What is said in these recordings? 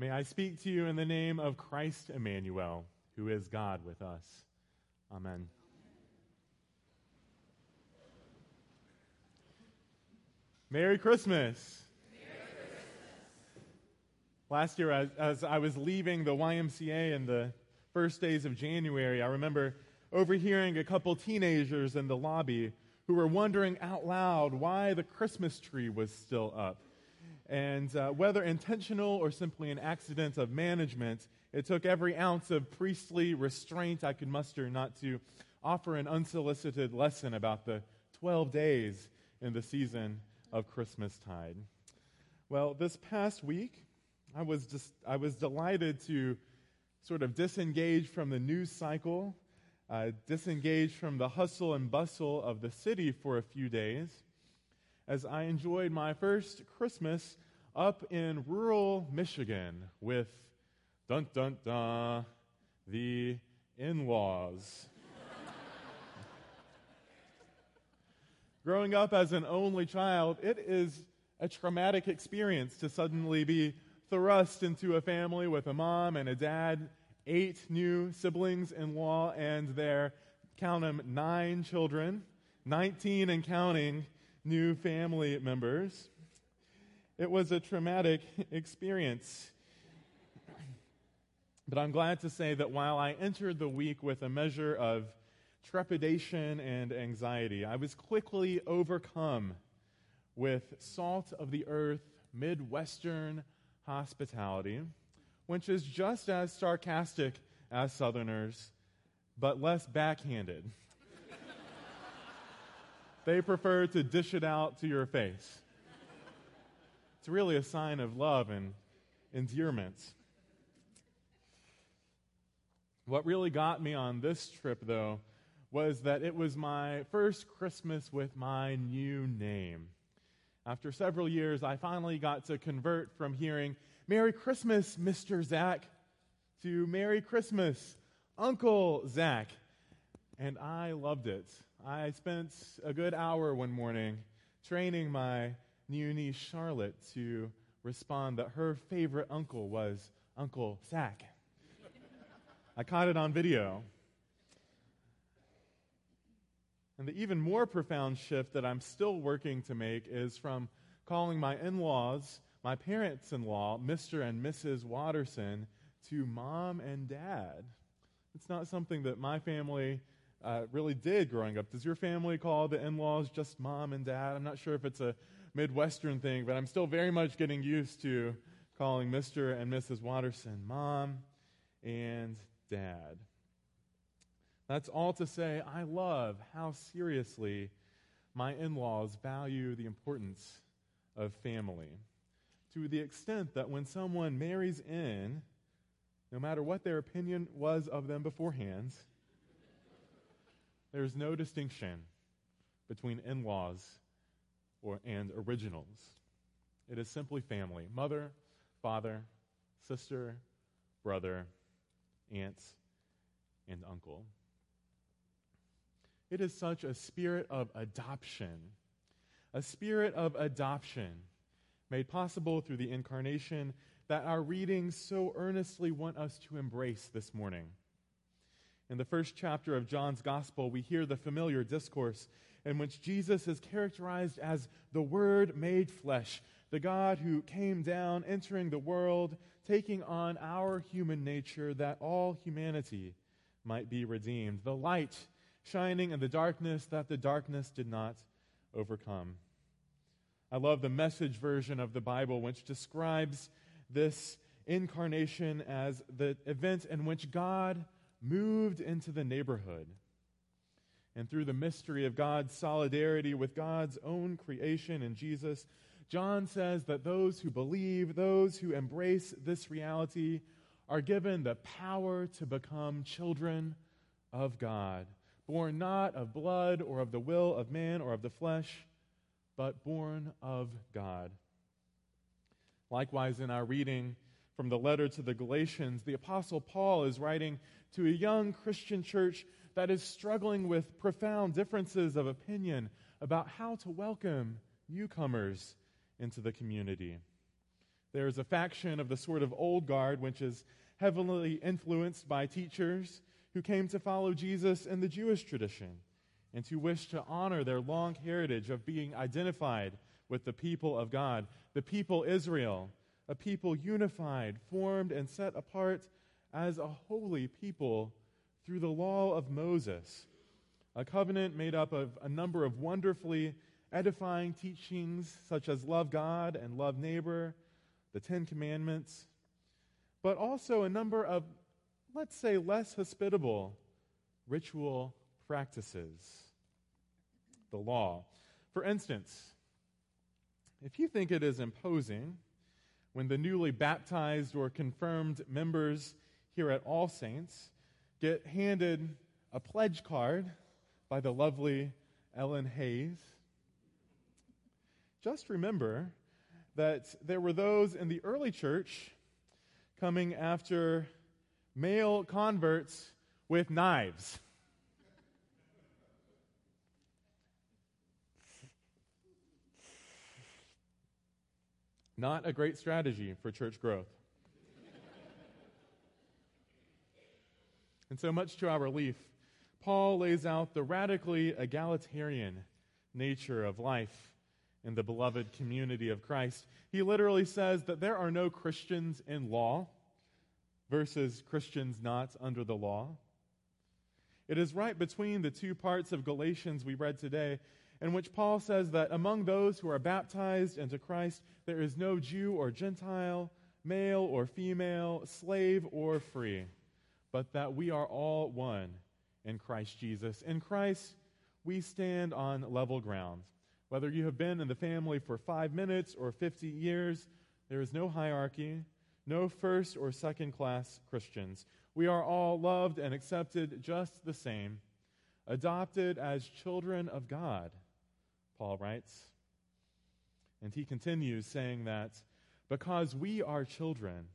May I speak to you in the name of Christ Emmanuel, who is God with us. Amen. Merry Christmas. Last year, as, as, I was leaving the YMCA in the first days of January, I remember overhearing a couple teenagers in the lobby who were wondering out loud why the Christmas tree was still up. And uh, whether intentional or simply an accident of management, it took every ounce of priestly restraint I could muster not to offer an unsolicited lesson about the 12 days in the season of Christmastide. Well, this past week, I was just I was delighted to sort of disengage from the news cycle, uh, disengage from the hustle and bustle of the city for a few days, as I enjoyed my first Christmas up in rural Michigan with dun dun dun the in-laws. Growing up as an only child, it is a traumatic experience to suddenly be thrust into a family with a mom and a dad, eight new siblings in law, and their, count them, nine children, 19 and counting new family members. It was a traumatic experience. But I'm glad to say that while I entered the week with a measure of trepidation and anxiety, I was quickly overcome with salt of the earth, Midwestern hospitality, which is just as sarcastic as Southerners, but less backhanded. They prefer to dish it out to your face. It's really a sign of love and endearment. What really got me on this trip, though, was that it was my first Christmas with my new name. After several years, I finally got to convert from hearing, Merry Christmas, Mr. Zack, to Merry Christmas, Uncle Zack. And I loved it. I spent a good hour one morning training my new niece, Charlotte, to respond that her favorite uncle was Uncle Zack. I caught it on video. And the even more profound shift that I'm still working to make is from calling my in laws, my parents in law, Mr. and Mrs. Watterson, to mom and dad. It's not something that my family uh, really did growing up. Does your family call the in laws just mom and dad? I'm not sure if it's a Midwestern thing, but I'm still very much getting used to calling Mr. and Mrs. Watterson mom and dad. That's all to say, I love how seriously my in laws value the importance of family. To the extent that when someone marries in, no matter what their opinion was of them beforehand, there's no distinction between in laws and originals. It is simply family mother, father, sister, brother, aunt, and uncle. It is such a spirit of adoption, a spirit of adoption made possible through the incarnation that our readings so earnestly want us to embrace this morning. In the first chapter of John's Gospel, we hear the familiar discourse in which Jesus is characterized as the Word made flesh, the God who came down, entering the world, taking on our human nature that all humanity might be redeemed, the light shining in the darkness that the darkness did not overcome. I love the message version of the Bible, which describes this incarnation as the event in which God moved into the neighborhood. And through the mystery of God's solidarity with God's own creation in Jesus, John says that those who believe, those who embrace this reality, are given the power to become children of God born not of blood or of the will of man or of the flesh, but born of God. Likewise, in our reading from the letter to the Galatians, the Apostle Paul is writing to a young Christian church that is struggling with profound differences of opinion about how to welcome newcomers into the community. There's a faction of the sort of old guard which is heavily influenced by teachers who came to follow Jesus in the Jewish tradition and who wish to honor their long heritage of being identified with the people of God, the people Israel, a people unified, formed, and set apart as a holy people through the law of Moses, a covenant made up of a number of wonderfully edifying teachings such as love God and love neighbor, the Ten Commandments, but also a number of, let's say, less hospitable ritual practices. The law. For instance, if you think it is imposing when the newly baptized or confirmed members here at All Saints get handed a pledge card by the lovely Ellen Hayes, just remember that there were those in the early church coming after male converts with knives. Not a great strategy for church growth. and so much to our relief, Paul lays out the radically egalitarian nature of life in the beloved community of Christ. He literally says that there are no Christians in law versus Christians not under the law. It is right between the two parts of Galatians we read today in which Paul says that among those who are baptized into Christ, there is no Jew or Gentile, male or female, slave or free, but that we are all one in Christ Jesus. In Christ, we stand on level ground. Whether you have been in the family for five minutes or 50 years, there is no hierarchy, no first or second class Christians. We are all loved and accepted just the same, adopted as children of God Paul writes. And he continues saying that because we are children,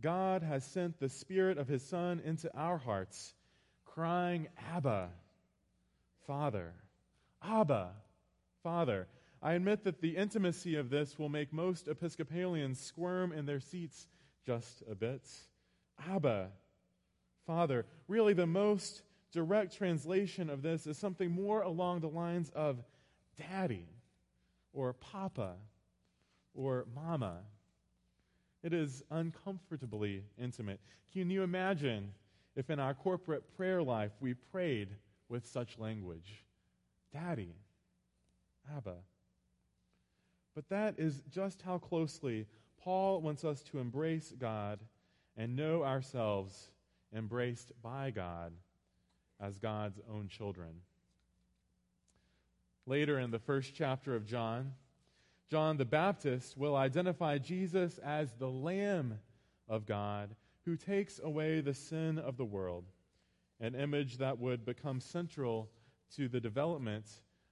God has sent the Spirit of His Son into our hearts, crying, Abba, Father. Abba, Father. I admit that the intimacy of this will make most Episcopalians squirm in their seats just a bit. Abba, Father. Really, the most direct translation of this is something more along the lines of daddy or papa or mama. It is uncomfortably intimate. Can you imagine if in our corporate prayer life we prayed with such language? Daddy, Abba. But that is just how closely Paul wants us to embrace God and know ourselves embraced by God as God's own children. Later in the first chapter of John, John the Baptist will identify Jesus as the Lamb of God who takes away the sin of the world, an image that would become central to the development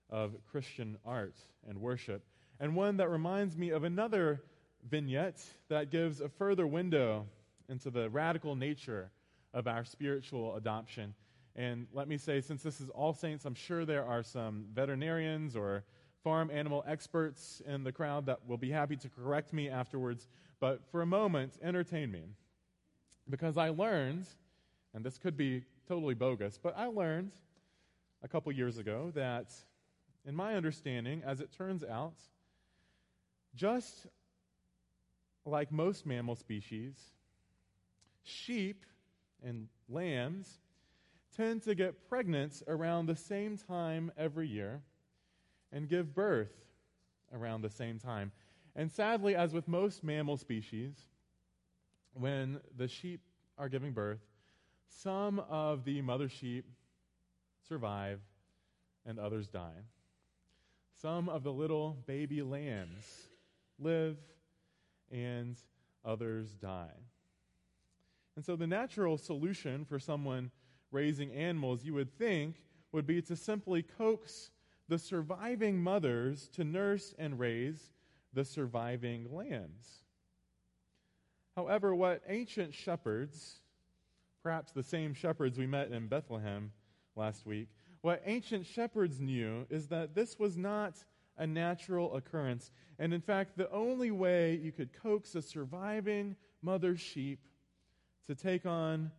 of Christian art and worship, and one that reminds me of another vignette that gives a further window into the radical nature of our spiritual adoption. And let me say, since this is All Saints, I'm sure there are some veterinarians or farm animal experts in the crowd that will be happy to correct me afterwards. But for a moment, entertain me. Because I learned, and this could be totally bogus, but I learned a couple years ago that, in my understanding, as it turns out, just like most mammal species, sheep and lambs tend to get pregnant around the same time every year and give birth around the same time. And sadly, as with most mammal species, when the sheep are giving birth, some of the mother sheep survive and others die. Some of the little baby lambs live and others die. And so the natural solution for someone raising animals, you would think, would be to simply coax the surviving mothers to nurse and raise the surviving lambs. However, what ancient shepherds, perhaps the same shepherds we met in Bethlehem last week, what ancient shepherds knew is that this was not a natural occurrence. And in fact, the only way you could coax a surviving mother sheep to take on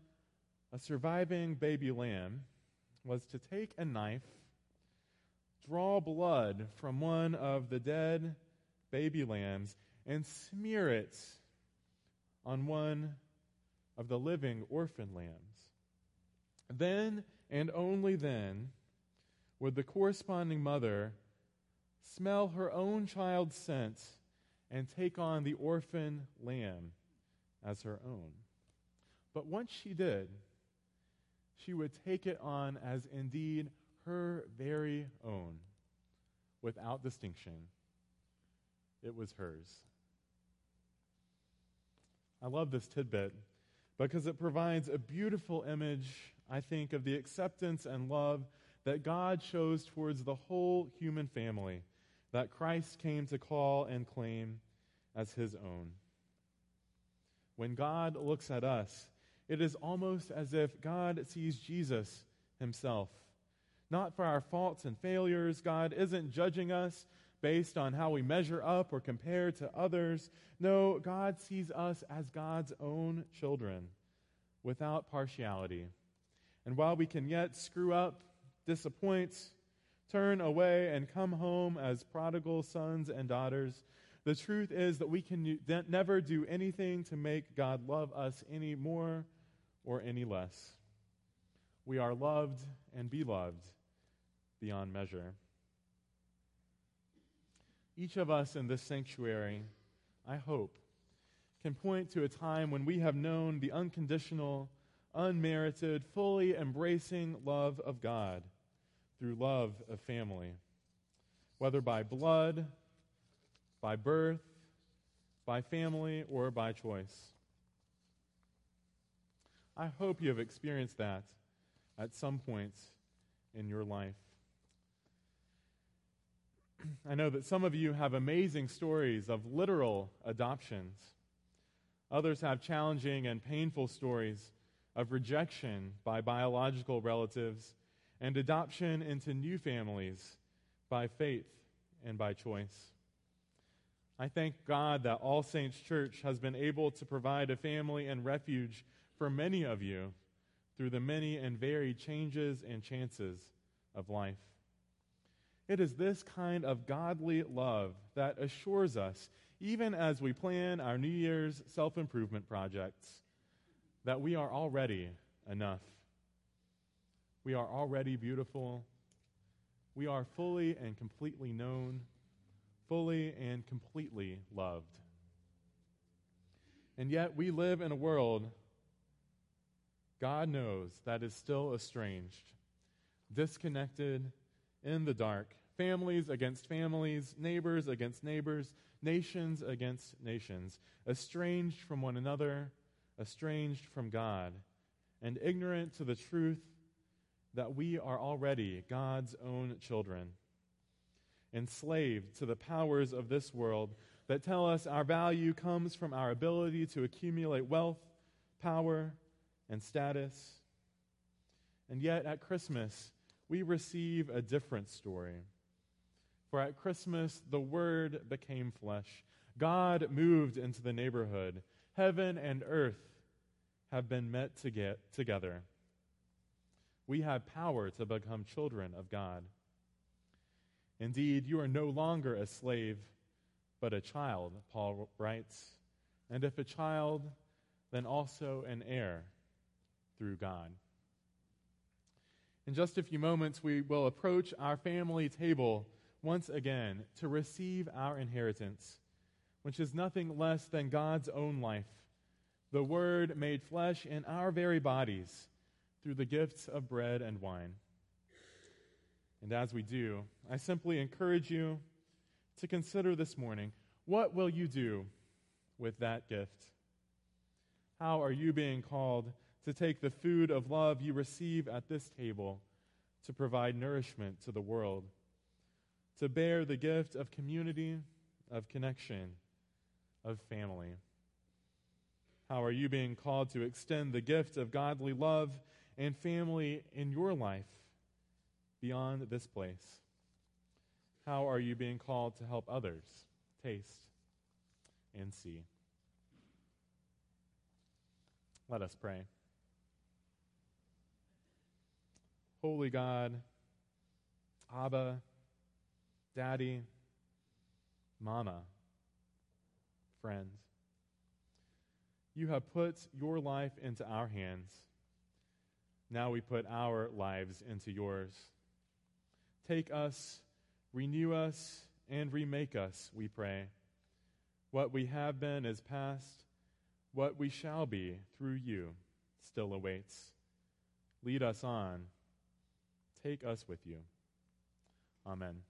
a surviving baby lamb was to take a knife, draw blood from one of the dead baby lambs, and smear it on one of the living orphan lambs. Then and only then would the corresponding mother smell her own child's scent and take on the orphan lamb as her own. But once she did, she would take it on as indeed her very own, without distinction. It was hers. I love this tidbit because it provides a beautiful image, I think, of the acceptance and love that God shows towards the whole human family that Christ came to call and claim as his own. When God looks at us, it is almost as if God sees Jesus himself. Not for our faults and failures. God isn't judging us based on how we measure up or compare to others. No, God sees us as God's own children without partiality. And while we can yet screw up, disappoint, turn away, and come home as prodigal sons and daughters, the truth is that we can never do anything to make God love us any more or any less. We are loved and beloved beyond measure. Each of us in this sanctuary, I hope, can point to a time when we have known the unconditional, unmerited, fully embracing love of God through love of family, whether by blood, by birth, by family, or by choice. I hope you have experienced that at some point in your life. I know that some of you have amazing stories of literal adoptions. Others have challenging and painful stories of rejection by biological relatives and adoption into new families by faith and by choice. I thank God that All Saints Church has been able to provide a family and refuge for many of you through the many and varied changes and chances of life. It is this kind of godly love that assures us, even as we plan our New Year's self improvement projects, that we are already enough. We are already beautiful. We are fully and completely known, fully and completely loved. And yet, we live in a world, God knows, that is still estranged, disconnected, in the dark. Families against families, neighbors against neighbors, nations against nations, estranged from one another, estranged from God, and ignorant to the truth that we are already God's own children, enslaved to the powers of this world that tell us our value comes from our ability to accumulate wealth, power, and status. And yet, at Christmas, we receive a different story. For at Christmas, the Word became flesh. God moved into the neighborhood. Heaven and earth have been met to get together. We have power to become children of God. Indeed, you are no longer a slave, but a child, Paul writes. And if a child, then also an heir through God. In just a few moments, we will approach our family table once again to receive our inheritance, which is nothing less than God's own life, the Word made flesh in our very bodies through the gifts of bread and wine. And as we do, I simply encourage you to consider this morning what will you do with that gift? How are you being called to take the food of love you receive at this table to provide nourishment to the world, to bear the gift of community, of connection, of family? How are you being called to extend the gift of godly love and family in your life beyond this place? How are you being called to help others taste and see? Let us pray. Holy God, Abba, Daddy, Mama, friends, you have put your life into our hands. Now we put our lives into yours. Take us, renew us, and remake us, we pray. What we have been is past. What we shall be through you still awaits. Lead us on. Take us with you. Amen.